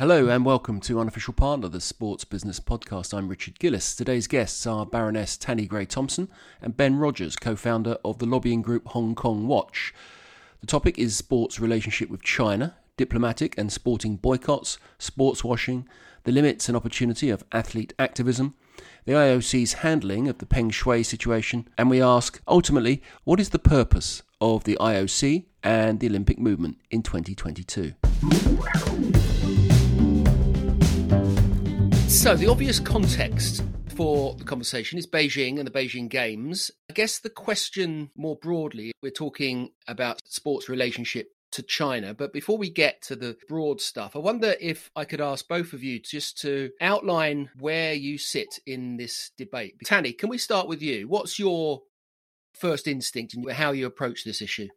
Hello and welcome to Unofficial Partner, the Sports Business Podcast. I'm Richard Gillis. Today's guests are Baroness Tanni Grey Thompson and Ben Rogers, co founder of the lobbying group Hong Kong Watch. The topic is sports' relationship with China, diplomatic and sporting boycotts, sports washing, the limits and opportunity of athlete activism, the IOC's handling of the Peng Shuai situation, and we ask, ultimately, what is the purpose of the IOC and the Olympic movement in 2022? So, the obvious context for the conversation is Beijing and the Beijing Games. I guess the question more broadly, we're talking about sports relationship to China. But before we get to the broad stuff, I wonder if I could ask both of you just to outline where you sit in this debate. Tanni, can we start with you? What's your first instinct and how you approach this issue?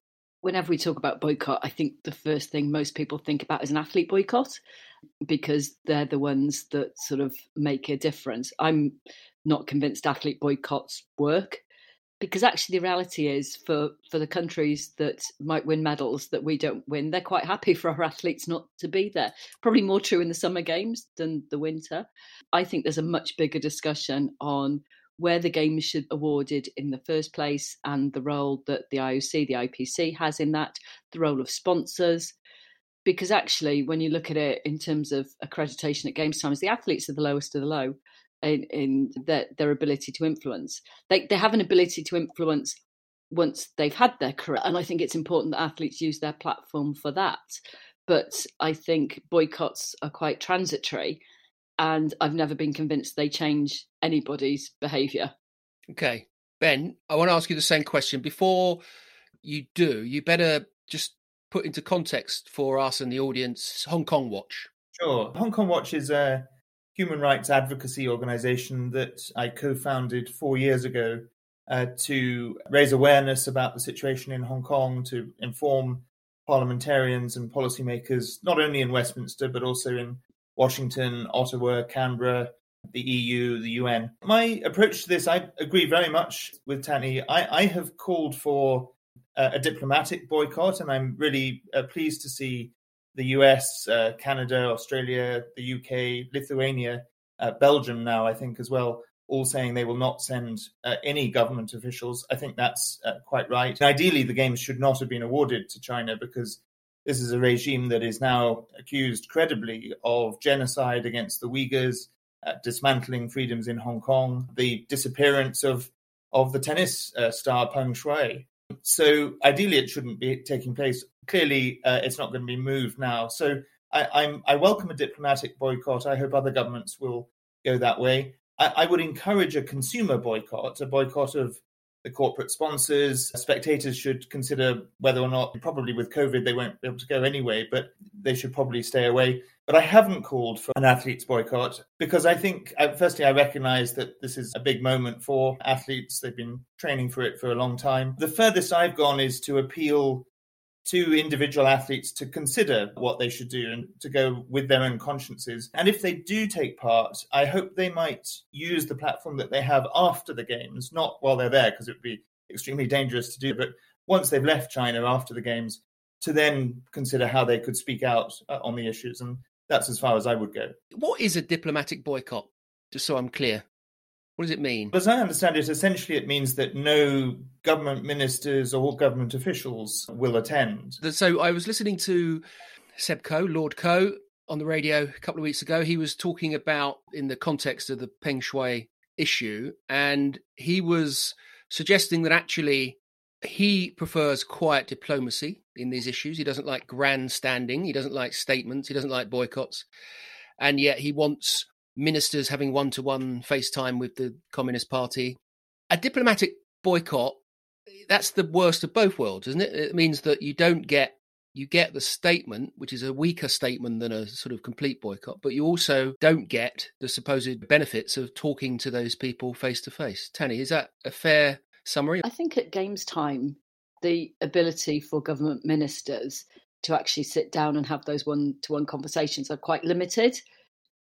Whenever we talk about boycott, I think the first thing most people think about is an athlete boycott because they're the ones that sort of make a difference. I'm not convinced athlete boycotts work because actually the reality is for for the countries that might win medals that we don't win they're quite happy for our athletes not to be there probably more true in the summer games than the winter i think there's a much bigger discussion on where the games should be awarded in the first place and the role that the ioc the ipc has in that the role of sponsors because actually, when you look at it in terms of accreditation at games times, the athletes are the lowest of the low in, in their, their ability to influence. They, they have an ability to influence once they've had their career. And I think it's important that athletes use their platform for that. But I think boycotts are quite transitory. And I've never been convinced they change anybody's behaviour. Okay. Ben, I want to ask you the same question. Before you do, you better just put into context for us and the audience Hong Kong Watch? Sure. Hong Kong Watch is a human rights advocacy organization that I co founded four years ago uh, to raise awareness about the situation in Hong Kong, to inform parliamentarians and policymakers, not only in Westminster, but also in Washington, Ottawa, Canberra, the EU, the UN. My approach to this, I agree very much with Tanni. I, I have called for a diplomatic boycott, and I'm really uh, pleased to see the US, uh, Canada, Australia, the UK, Lithuania, uh, Belgium now, I think, as well, all saying they will not send uh, any government officials. I think that's uh, quite right. And ideally, the Games should not have been awarded to China because this is a regime that is now accused credibly of genocide against the Uyghurs, uh, dismantling freedoms in Hong Kong, the disappearance of of the tennis star Peng Shuai, so ideally, it shouldn't be taking place. Clearly, uh, it's not going to be moved now. So I, I welcome a diplomatic boycott. I hope other governments will go that way. I, I would encourage a consumer boycott, a boycott of the corporate sponsors. Spectators should consider whether or not, probably with COVID, they won't be able to go anyway, but they should probably stay away. But I haven't called for an athletes boycott because I think, uh, firstly, I recognize that this is a big moment for athletes. They've been training for it for a long time. The furthest I've gone is to appeal to individual athletes to consider what they should do and to go with their own consciences. And if they do take part, I hope they might use the platform that they have after the games, not while they're there, because it would be extremely dangerous to do, but once they've left China after the games, to then consider how they could speak out uh, on the issues. And that's as far as I would go. What is a diplomatic boycott? Just so I'm clear. What does it mean? As I understand it, essentially it means that no government ministers or government officials will attend. So I was listening to Seb Coe, Lord Coe, on the radio a couple of weeks ago. He was talking about in the context of the Peng Shuai issue, and he was suggesting that actually he prefers quiet diplomacy in these issues. He doesn't like grandstanding. He doesn't like statements. He doesn't like boycotts. And yet he wants ministers having one to one FaceTime with the Communist Party. A diplomatic boycott, that's the worst of both worlds, isn't it? It means that you don't get you get the statement, which is a weaker statement than a sort of complete boycott, but you also don't get the supposed benefits of talking to those people face to face. Tanni, is that a fair summary? I think at games time, the ability for government ministers to actually sit down and have those one to one conversations are quite limited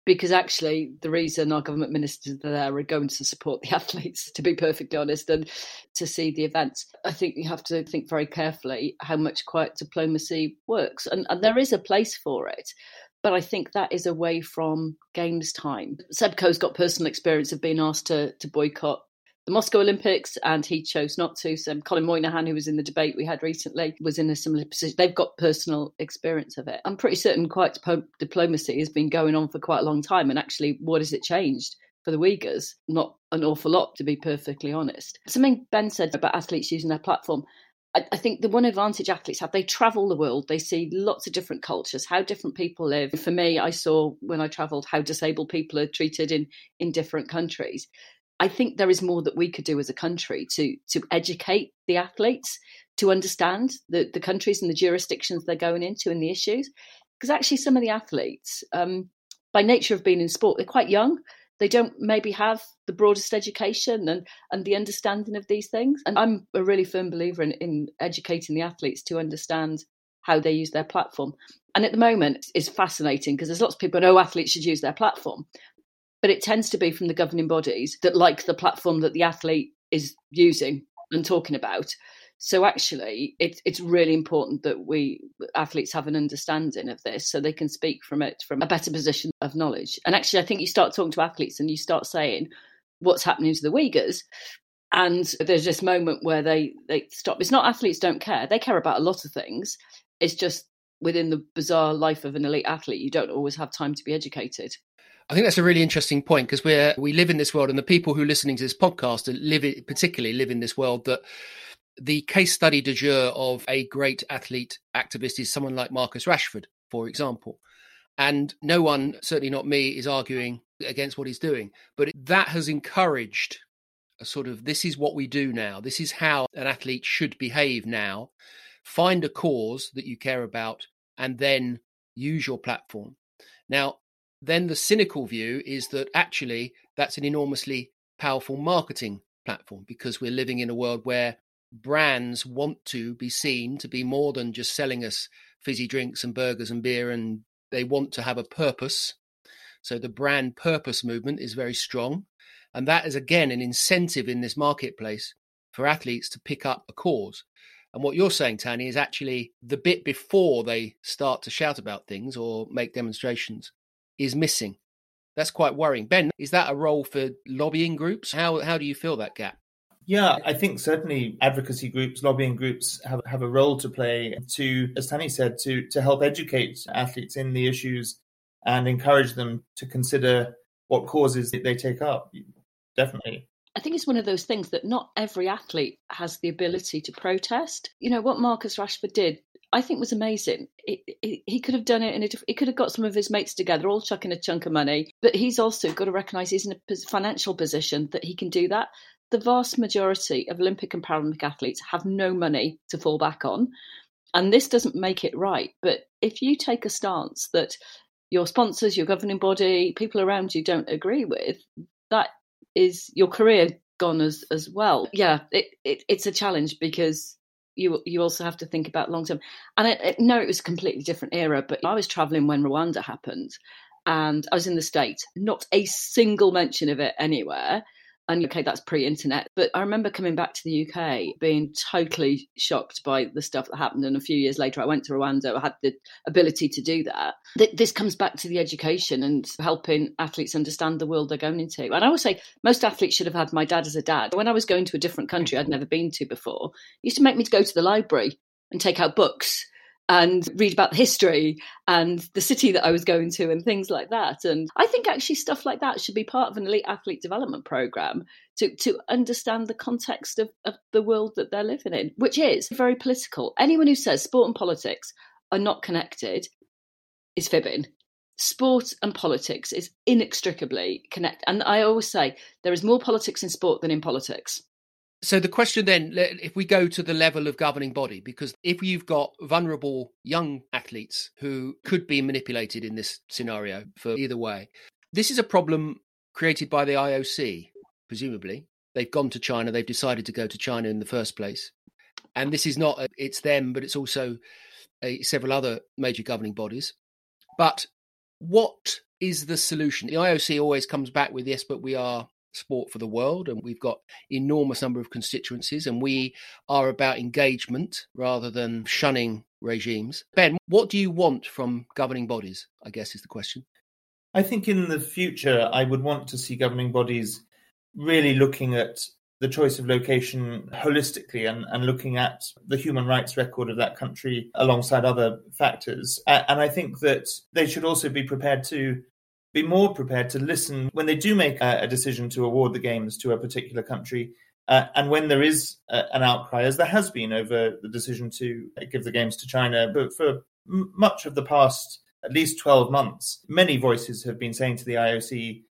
because actually the reason our government ministers are there are going to support the athletes to be perfectly honest and to see the events i think you have to think very carefully how much quiet diplomacy works and, and there is a place for it but I think that is away from games time. Seb Coe's got personal experience of being asked to, to boycott the Moscow Olympics, and he chose not to. So um, Colin Moynihan, who was in the debate we had recently, was in a similar position. They've got personal experience of it. I'm pretty certain quite diplomacy has been going on for quite a long time. And actually, what has it changed? For the Uyghurs, not an awful lot, to be perfectly honest. Something Ben said about athletes using their platform. I, I think the one advantage athletes have, they travel the world, they see lots of different cultures, how different people live. For me, I saw when I travelled how disabled people are treated in, in different countries. I think there is more that we could do as a country to to educate the athletes to understand the, the countries and the jurisdictions they're going into and the issues. Because actually, some of the athletes, um, by nature of being in sport, they're quite young. They don't maybe have the broadest education and, and the understanding of these things. And I'm a really firm believer in, in educating the athletes to understand how they use their platform. And at the moment, it's fascinating because there's lots of people who know athletes should use their platform but it tends to be from the governing bodies that like the platform that the athlete is using and talking about. So actually, it's it's really important that we athletes have an understanding of this, so they can speak from it from a better position of knowledge. And actually, I think you start talking to athletes and you start saying what's happening to the Uyghurs, and there's this moment where they they stop. It's not athletes don't care; they care about a lot of things. It's just within the bizarre life of an elite athlete, you don't always have time to be educated. I think that's a really interesting point because we we live in this world, and the people who are listening to this podcast live it, particularly live in this world that the case study de jour of a great athlete activist is someone like Marcus Rashford, for example. And no one, certainly not me, is arguing against what he's doing. But that has encouraged a sort of this is what we do now. This is how an athlete should behave now. Find a cause that you care about and then use your platform. Now, then the cynical view is that actually that's an enormously powerful marketing platform because we're living in a world where brands want to be seen to be more than just selling us fizzy drinks and burgers and beer and they want to have a purpose. So the brand purpose movement is very strong. And that is again an incentive in this marketplace for athletes to pick up a cause. And what you're saying Tanni is actually the bit before they start to shout about things or make demonstrations is missing. That's quite worrying. Ben, is that a role for lobbying groups? How how do you fill that gap? Yeah, I think certainly advocacy groups, lobbying groups have, have a role to play to, as Tanni said, to to help educate athletes in the issues and encourage them to consider what causes they take up. Definitely. I think it's one of those things that not every athlete has the ability to protest. You know, what Marcus Rashford did I think was amazing. He, could have done it and he could have got some of his mates together, all chucking a chunk of money. But he's also got to recognise he's in a financial position that he can do that. The vast majority of Olympic and Paralympic athletes have no money to fall back on, and this doesn't make it right. But if you take a stance that your sponsors, your governing body, people around you don't agree with, that is your career gone as as well. Yeah, it, it it's a challenge because you you also have to think about long term. And I, I know it was a completely different era, but I was traveling when Rwanda happened, and I was in the States. Not a single mention of it anywhere. And okay, that's pre internet. But I remember coming back to the UK being totally shocked by the stuff that happened. And a few years later, I went to Rwanda. I had the ability to do that. This comes back to the education and helping athletes understand the world they're going into. And I would say most athletes should have had my dad as a dad. When I was going to a different country I'd never been to before, he used to make me to go to the library and take out books and read about the history and the city that I was going to and things like that. And I think actually stuff like that should be part of an elite athlete development program to, to understand the context of, of the world that they're living in, which is very political. Anyone who says sport and politics are not connected is fibbing. Sport and politics is inextricably connected. And I always say there is more politics in sport than in politics. So the question then, if we go to the level of governing body, because if you've got vulnerable young athletes who could be manipulated in this scenario for either way, this is a problem created by the IOC, presumably. They've gone to China, they've decided to go to China in the first place. And this is not, a, it's them, but it's also a, several other major governing bodies. But what is the solution? The IOC always comes back with yes, but we are sport for the world and we've got enormous number of constituencies and we are about engagement rather than shunning regimes. Ben, what do you want from governing bodies? I guess is the question. I think in the future, I would want to see governing bodies really looking at the choice of location holistically and, and looking at the human rights record of that country alongside other factors. And I think that they should also be prepared to be more prepared to listen when they do make a, a decision to award the games to a particular country. Uh, and when there is a, an outcry, as there has been over the decision to give the games to China, but for m- much of the past at least 12 months, many voices have been saying to the IOC,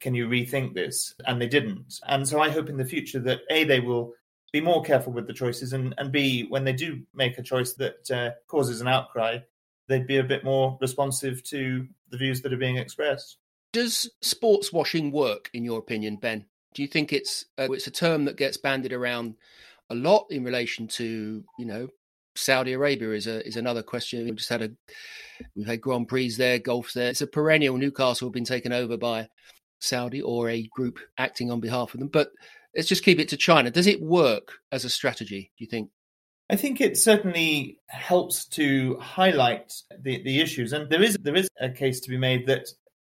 can you rethink this? And they didn't. And so I hope in the future that A, they will be more careful with the choices, and, and B, when they do make a choice that uh, causes an outcry, they'd be a bit more responsive to the views that are being expressed. Does sports washing work, in your opinion, Ben? Do you think it's uh, it's a term that gets bandied around a lot in relation to you know Saudi Arabia is a is another question. We just had a we've had Grand Prix there, golf there. It's a perennial. Newcastle have been taken over by Saudi or a group acting on behalf of them. But let's just keep it to China. Does it work as a strategy? Do you think? I think it certainly helps to highlight the, the issues, and there is there is a case to be made that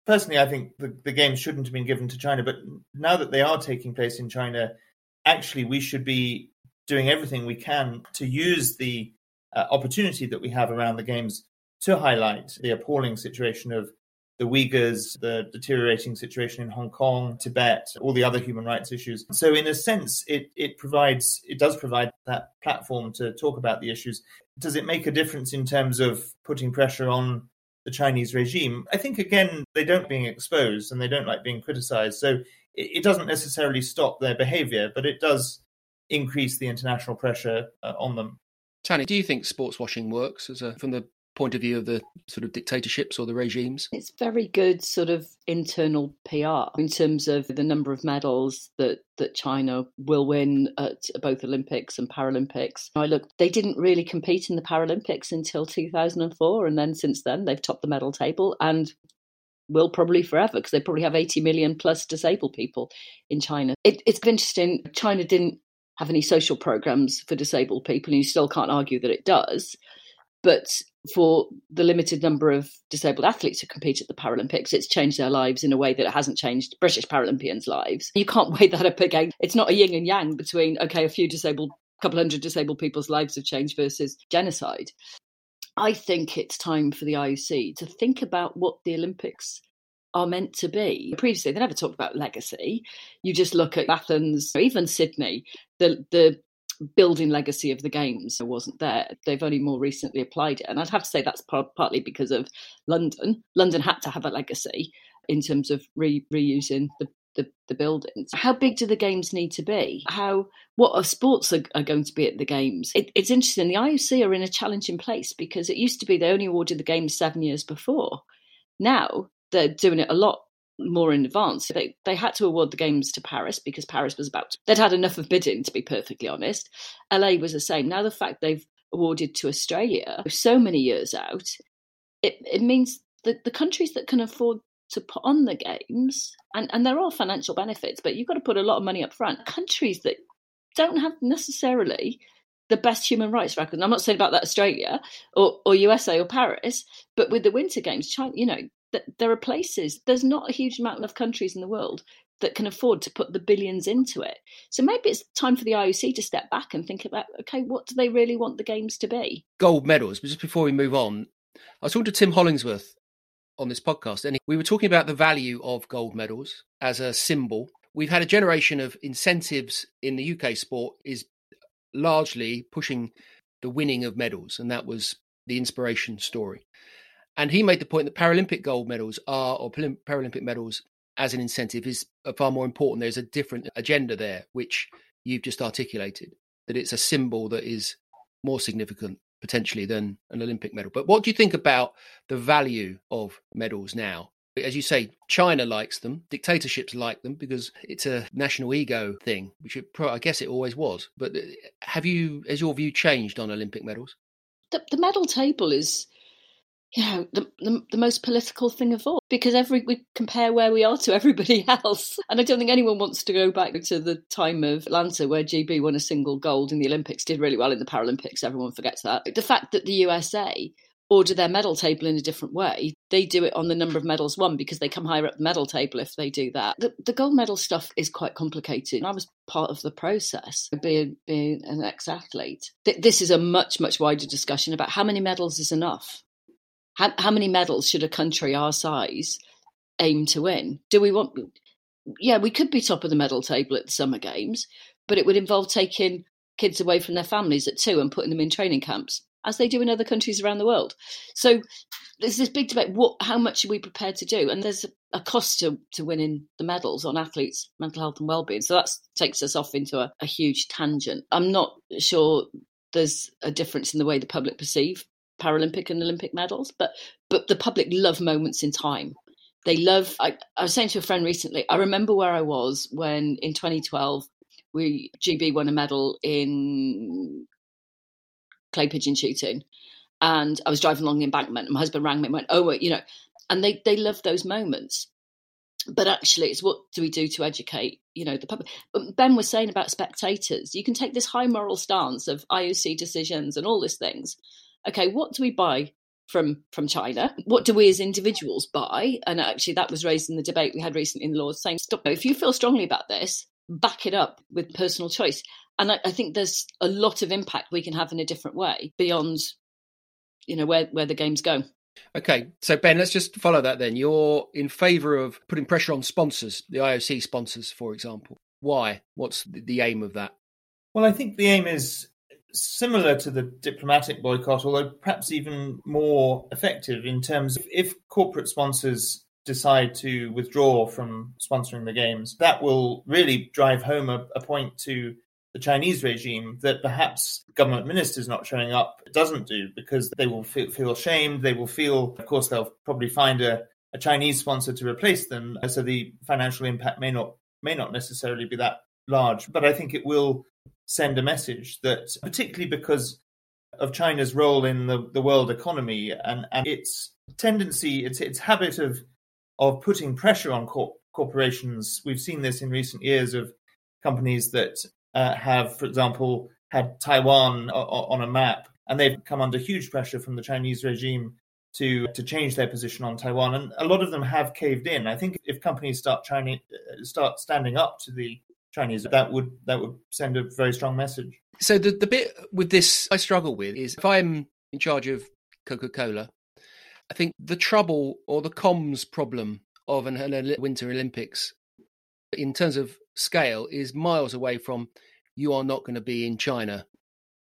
personally I think the, the games shouldn't have been given to China, but now that they are taking place in China, actually we should be doing everything we can to use the uh, opportunity that we have around the games to highlight the appalling situation of the Uyghurs, the deteriorating situation in Hong Kong, Tibet, all the other human rights issues. So, in a sense, it, it provides, it does provide that platform to talk about the issues. Does it make a difference in terms of putting pressure on the Chinese regime? I think, again, they don't being exposed and they don't like being criticized. So, it, it doesn't necessarily stop their behavior, but it does increase the international pressure uh, on them. Tanni, do you think sports washing works as a, from the point of view of the sort of dictatorships or the regimes? It's very good sort of internal PR in terms of the number of medals that, that China will win at both Olympics and Paralympics. I look, they didn't really compete in the Paralympics until 2004, and then since then they've topped the medal table and will probably forever because they probably have 80 million plus disabled people in China. It, it's interesting. China didn't have any social programs for disabled people, and you still can't argue that it does. But for the limited number of disabled athletes who compete at the Paralympics, it's changed their lives in a way that it hasn't changed British Paralympians' lives. You can't weigh that up again. It's not a yin and yang between, okay, a few disabled, couple hundred disabled people's lives have changed versus genocide. I think it's time for the IOC to think about what the Olympics are meant to be. Previously, they never talked about legacy. You just look at Athens, even Sydney, the the building legacy of the games wasn't there. They've only more recently applied it. And I'd have to say that's part, partly because of London. London had to have a legacy in terms of re, reusing the, the, the, buildings. How big do the games need to be? How what are sports are, are going to be at the games? It, it's interesting. The IOC are in a challenging place because it used to be they only awarded the games seven years before. Now they're doing it a lot more in advance. They they had to award the games to Paris because Paris was about to, they'd had enough of bidding to be perfectly honest. LA was the same. Now the fact they've awarded to Australia so many years out, it it means that the countries that can afford to put on the games and and there are financial benefits, but you've got to put a lot of money up front. Countries that don't have necessarily the best human rights record. And I'm not saying about that Australia or, or USA or Paris, but with the Winter Games, China, you know, there are places, there's not a huge amount of countries in the world that can afford to put the billions into it. So maybe it's time for the IOC to step back and think about okay, what do they really want the games to be? Gold medals. But just before we move on, I was talking to Tim Hollingsworth on this podcast, and we were talking about the value of gold medals as a symbol. We've had a generation of incentives in the UK sport is largely pushing the winning of medals, and that was the inspiration story. And he made the point that Paralympic gold medals are, or Paralympic medals as an incentive, is far more important. There's a different agenda there, which you've just articulated, that it's a symbol that is more significant potentially than an Olympic medal. But what do you think about the value of medals now? As you say, China likes them, dictatorships like them because it's a national ego thing, which it, I guess it always was. But uh, have you, has your view changed on Olympic medals? The, the medal table is you know the, the, the most political thing of all because every we compare where we are to everybody else and i don't think anyone wants to go back to the time of atlanta where gb won a single gold in the olympics did really well in the paralympics everyone forgets that the fact that the usa order their medal table in a different way. They do it on the number of medals won because they come higher up the medal table if they do that. The, the gold medal stuff is quite complicated. I was part of the process being, being an ex athlete. This is a much, much wider discussion about how many medals is enough. How, how many medals should a country our size aim to win? Do we want, yeah, we could be top of the medal table at the Summer Games, but it would involve taking kids away from their families at two and putting them in training camps as they do in other countries around the world. So there's this big debate: what, how much are we prepared to do? And there's a, cost to, to winning the medals on athletes' mental health and well-being. So that takes us off into a, a huge tangent. I'm not sure there's a difference in the way the public perceive Paralympic and Olympic medals, but but the public love moments in time. They love. I, I was saying to a friend recently. I remember where I was when in 2012 we GB won a medal in clay pigeon shooting, and I was driving along the embankment, and my husband rang me and went, "Oh, you know," and they they love those moments. But actually, it's what do we do to educate, you know, the public? Um, ben was saying about spectators. You can take this high moral stance of IOC decisions and all these things. Okay, what do we buy from from China. What do we as individuals buy? And actually, that was raised in the debate we had recently in the Lords, saying, "Stop! If you feel strongly about this, back it up with personal choice." And I, I think there's a lot of impact we can have in a different way beyond, you know, where where the games go. Okay, so Ben, let's just follow that then. You're in favour of putting pressure on sponsors, the IOC sponsors, for example. Why? What's the aim of that? Well, I think the aim is similar to the diplomatic boycott, although perhaps even more effective in terms of if corporate sponsors decide to withdraw from sponsoring the games, that will really drive home a, a point to the Chinese regime that perhaps government ministers not showing up doesn't do because they will feel, feel ashamed. They will feel, of course, they'll probably find a, a Chinese sponsor to replace them. So the financial impact may not may not necessarily be that large. But I think it will send a message that, particularly because of China's role in the, the world economy and, and its tendency, its its habit of of putting pressure on corp- corporations. We've seen this in recent years of companies that uh, have, for example, had Taiwan on a map, and they've come under huge pressure from the Chinese regime to to change their position on Taiwan, and a lot of them have caved in. I think if companies start China, uh, start standing up to the Chinese, that would that would send a very strong message. So the the bit with this I struggle with is if I'm in charge of Coca Cola, I think the trouble or the comms problem of an, an Winter Olympics in terms of scale is miles away from you are not going to be in China.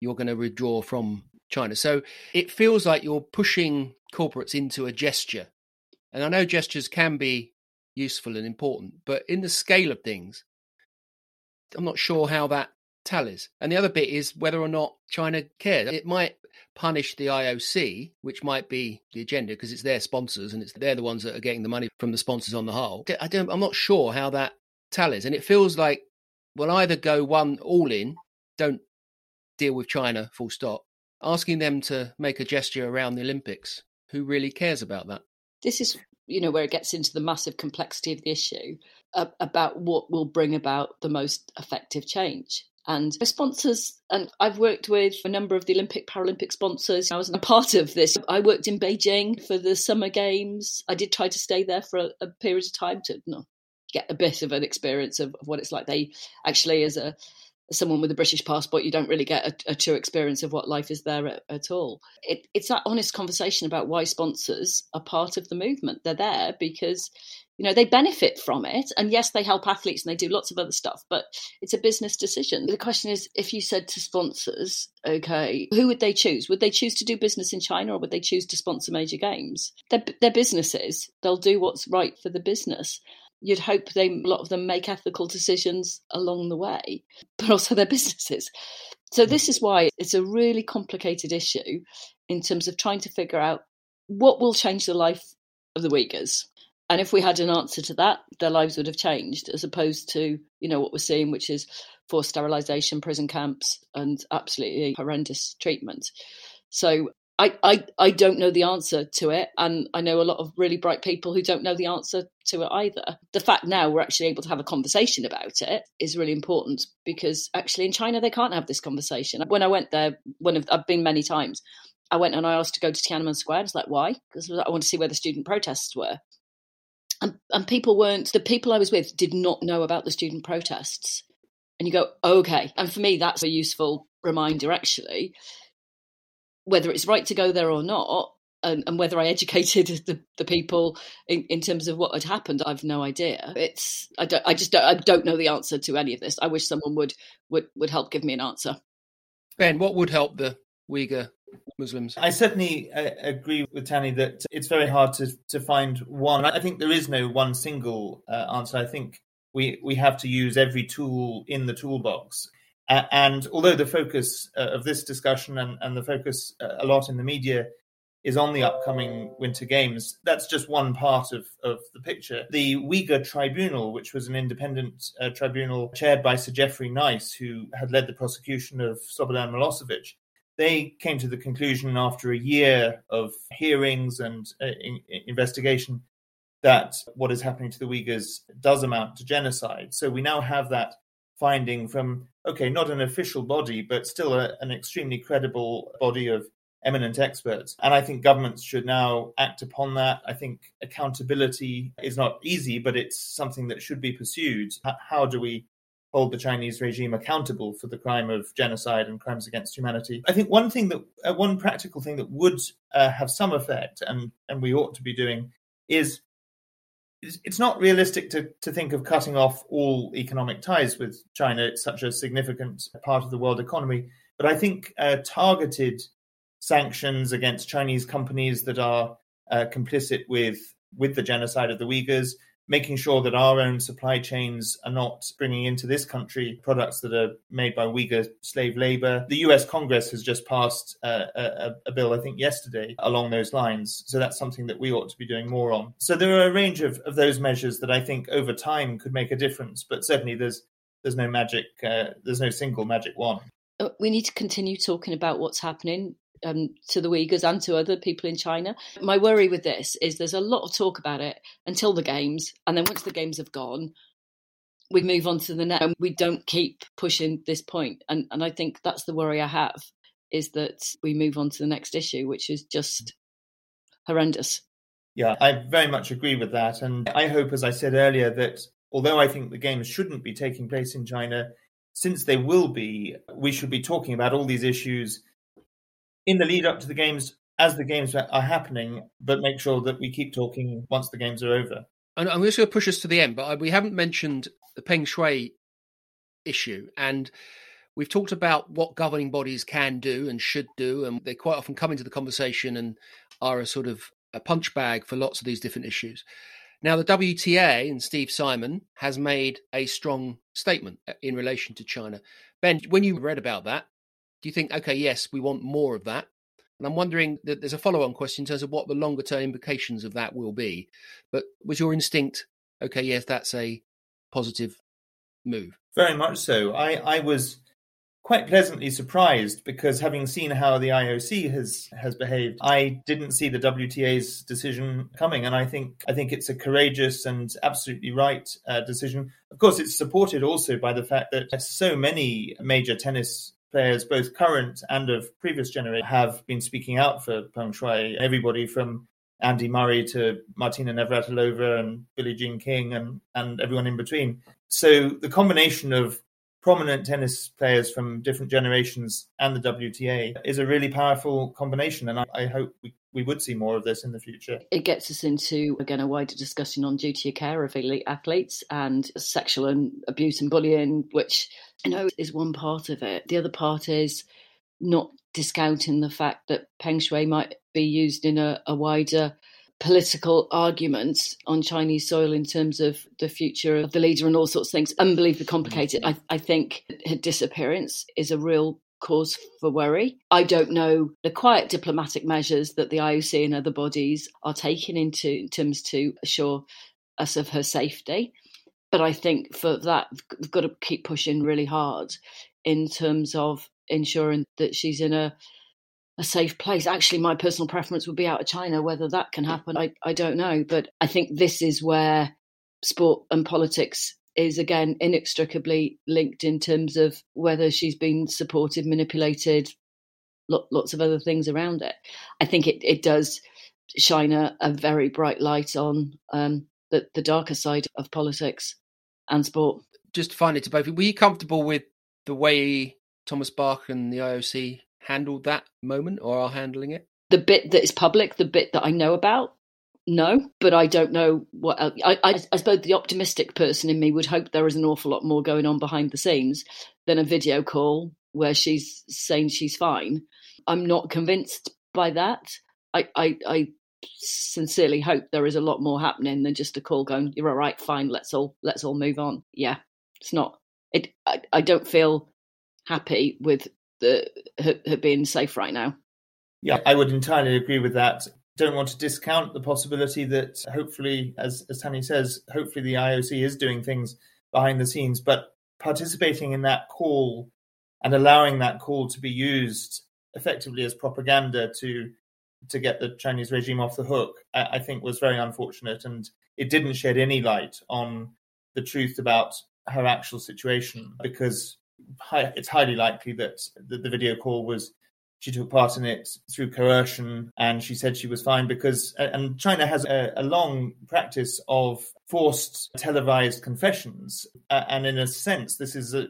You're going to withdraw from China. So it feels like you're pushing corporates into a gesture. And I know gestures can be useful and important, but in the scale of things, I'm not sure how that tallies. And the other bit is whether or not China cares. It might punish the IOC, which might be the agenda because it's their sponsors and it's they're the ones that are getting the money from the sponsors on the whole. I don't, I'm not sure how that tallies. And it feels like we'll either go one all in, don't deal with China, full stop, asking them to make a gesture around the Olympics. Who really cares about that? This is, you know, where it gets into the massive complexity of the issue uh, about what will bring about the most effective change. And sponsors, and I've worked with a number of the Olympic Paralympic sponsors. I was a part of this. I worked in Beijing for the Summer Games. I did try to stay there for a, a period of time to no, get a bit of an experience of, of what it's like. They actually, as a someone with a British passport, you don't really get a, a true experience of what life is there at, at all. It, it's that honest conversation about why sponsors are part of the movement. They're there because you know they benefit from it, and yes, they help athletes and they do lots of other stuff, but it's a business decision. The question is, if you said to sponsors, okay, who would they choose? Would they choose to do business in China, or would they choose to sponsor major games? They're, they're businesses; they'll do what's right for the business you'd hope they a lot of them make ethical decisions along the way, but also their businesses. So this is why it's a really complicated issue in terms of trying to figure out what will change the life of the Uyghurs. And if we had an answer to that, their lives would have changed, as opposed to you know what we're seeing, which is forced sterilisation, prison camps, and absolutely horrendous treatment. So I, I, I don't know the answer to it. And I know a lot of really bright people who don't know the answer to it either. The fact now we're actually able to have a conversation about it is really important because actually in China they can't have this conversation. When I went there, one of I've been many times, I went and I asked to go to Tiananmen Square. I was like, why? Because I want to see where the student protests were. And, and people weren't, the people I was with did not know about the student protests. And you go, okay. And for me, that's a useful reminder, actually. Whether it's right to go there or not, and, and whether I educated the, the people in, in, terms of what had happened, I've no idea. It's I don't I just don't, I don't know the answer to any of this. I wish someone would would would help give me an answer. Ben, what would help the Uyghur Muslims? I certainly uh, agree with Tanni that it's very hard to, to find one. I think there is no one single uh, answer. I think we, we have to use every tool in the toolbox. And although the focus uh, of this discussion and, and the focus uh, a lot in the media is on the upcoming Winter Games. That's just one part of, of the picture. The Uyghur Tribunal, which was an independent uh, tribunal chaired by Sir Geoffrey Nice, who had led the prosecution of Slobodan Milosevic, they came to the conclusion after a year of hearings and uh, in, investigation that what is happening to the Uyghurs does amount to genocide. So we now have that finding from, okay, not an official body, but still a, an extremely credible body of eminent experts. And I think governments should now act upon that. I think accountability is not easy, but it's something that should be pursued. How do we hold the Chinese regime accountable for the crime of genocide and crimes against humanity. I think one thing that, uh, one practical thing that would uh, have some effect, and and we ought to be doing, is it's not realistic to, to think of cutting off all economic ties with China. It's such a significant part of the world economy. But I think uh, targeted sanctions against Chinese companies that are uh, complicit with with the genocide of the Uyghurs, making sure that our own supply chains are not bringing into this country products that are made by Uyghur slave labor. The US Congress has just passed uh, a, a, bill, I think, yesterday along those lines. So that's something that we ought to be doing more on. So there are a range of, of those measures that I think over time could make a difference, but certainly there's there's no magic, uh, there's no single magic wand. Uh, we need to continue talking about what's happening um, to the Uyghurs and to other people in China. My worry with this is there's a lot of talk about it until the games, and then once the games have gone, we move on to the next. And we don't keep pushing this point, and and I think that's the worry I have is that we move on to the next issue, which is just horrendous. Yeah, I very much agree with that, and I hope, as I said earlier, that although I think the games shouldn't be taking place in China, since they will be, we should be talking about all these issues in the lead up to the games as the games are happening, but make sure that we keep talking once the games are over. And I'm just going to push us to the end, but we haven't mentioned the Peng Shuai issue. And we've talked about what governing bodies can do and should do, and they quite often come into the conversation and are a sort of a punch bag for lots of these different issues. Now, the WTA and Steve Simon has made a strong statement in relation to China. Ben, when you read about that, do you think, okay, yes, we want more of that? And I'm wondering that there's a follow on question in terms of what the longer term implications of that will be. But was your instinct, okay, yes, that's a positive move? Very much so. I, I was quite pleasantly surprised because having seen how the IOC has has behaved, I didn't see the WTA's decision coming, and I think I think it's a courageous and absolutely right uh, decision. Of course, it's supported also by the fact that so many major tennis players, both current and of previous generation, have been speaking out for Peng Shuai. Everybody from Andy Murray to Martina Navratilova and Billie Jean King and, and everyone in between. So the combination of prominent tennis players from different generations and the WTA is a really powerful combination. And I, I hope we, we would see more of this in the future. It gets us into, again, a wider discussion on duty of care of elite athletes and sexual and abuse and bullying, which you know is one part of it. The other part is not discounting the fact that Peng Shuai might be used in a, a wider political arguments on Chinese soil in terms of the future of the leader and all sorts of things. Unbelievably complicated. Mm-hmm. I, I think her disappearance is a real cause for worry. I don't know the quiet diplomatic measures that the IOC and other bodies are taking into in terms to assure us of her safety. But I think for that, we've got to keep pushing really hard in terms of ensuring that she's in a a safe place. Actually, my personal preference would be out of China. Whether that can happen, I, I don't know. But I think this is where sport and politics is again inextricably linked in terms of whether she's been supported, manipulated, lots of other things around it. I think it, it does shine a, a very bright light on um, the, the darker side of politics and sport. Just finally to both, were you comfortable with the way Thomas Bach and the IOC handled that moment or are handling it? The bit that is public, the bit that I know about, no, but I don't know what. Else. I, I, I suppose the optimistic person in me would hope there is an awful lot more going on behind the scenes than a video call where she's saying she's fine. I'm not convinced by that. I, I, I sincerely hope there is a lot more happening than just a call going, "You're all right, fine. Let's all let's all move on." Yeah, it's not. It. I, I don't feel happy with her, her being safe right now. Yeah, I would entirely agree with that. Don't want to discount the possibility that hopefully, as as Tanni says, hopefully the IOC is doing things behind the scenes, but participating in that call and allowing that call to be used effectively as propaganda to to get the Chinese regime off the hook, I, I think was very unfortunate, and it didn't shed any light on the truth about her actual situation because it's highly likely that the, the video call was she took part in it through coercion and she said she was fine because and china has a, a long practice of forced televised confessions and in a sense this is a,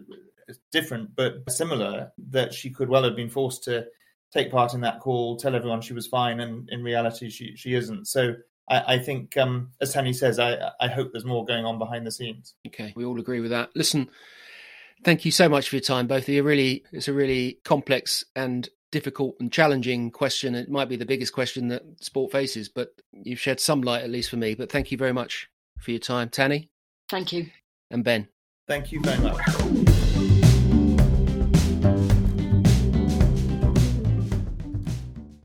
different but similar that she could well have been forced to take part in that call tell everyone she was fine and in reality she, she isn't so I, think, um, as Tanni says, I, I hope there's more going on behind the scenes. Okay, we all agree with that. Listen, Thank you so much for your time, both of you. Really, it's a really complex and difficult and challenging question. It might be the biggest question that sport faces, but you've shed some light, at least for me. But thank you very much for your time, Tanni. Thank you. And Ben. Thank you very much.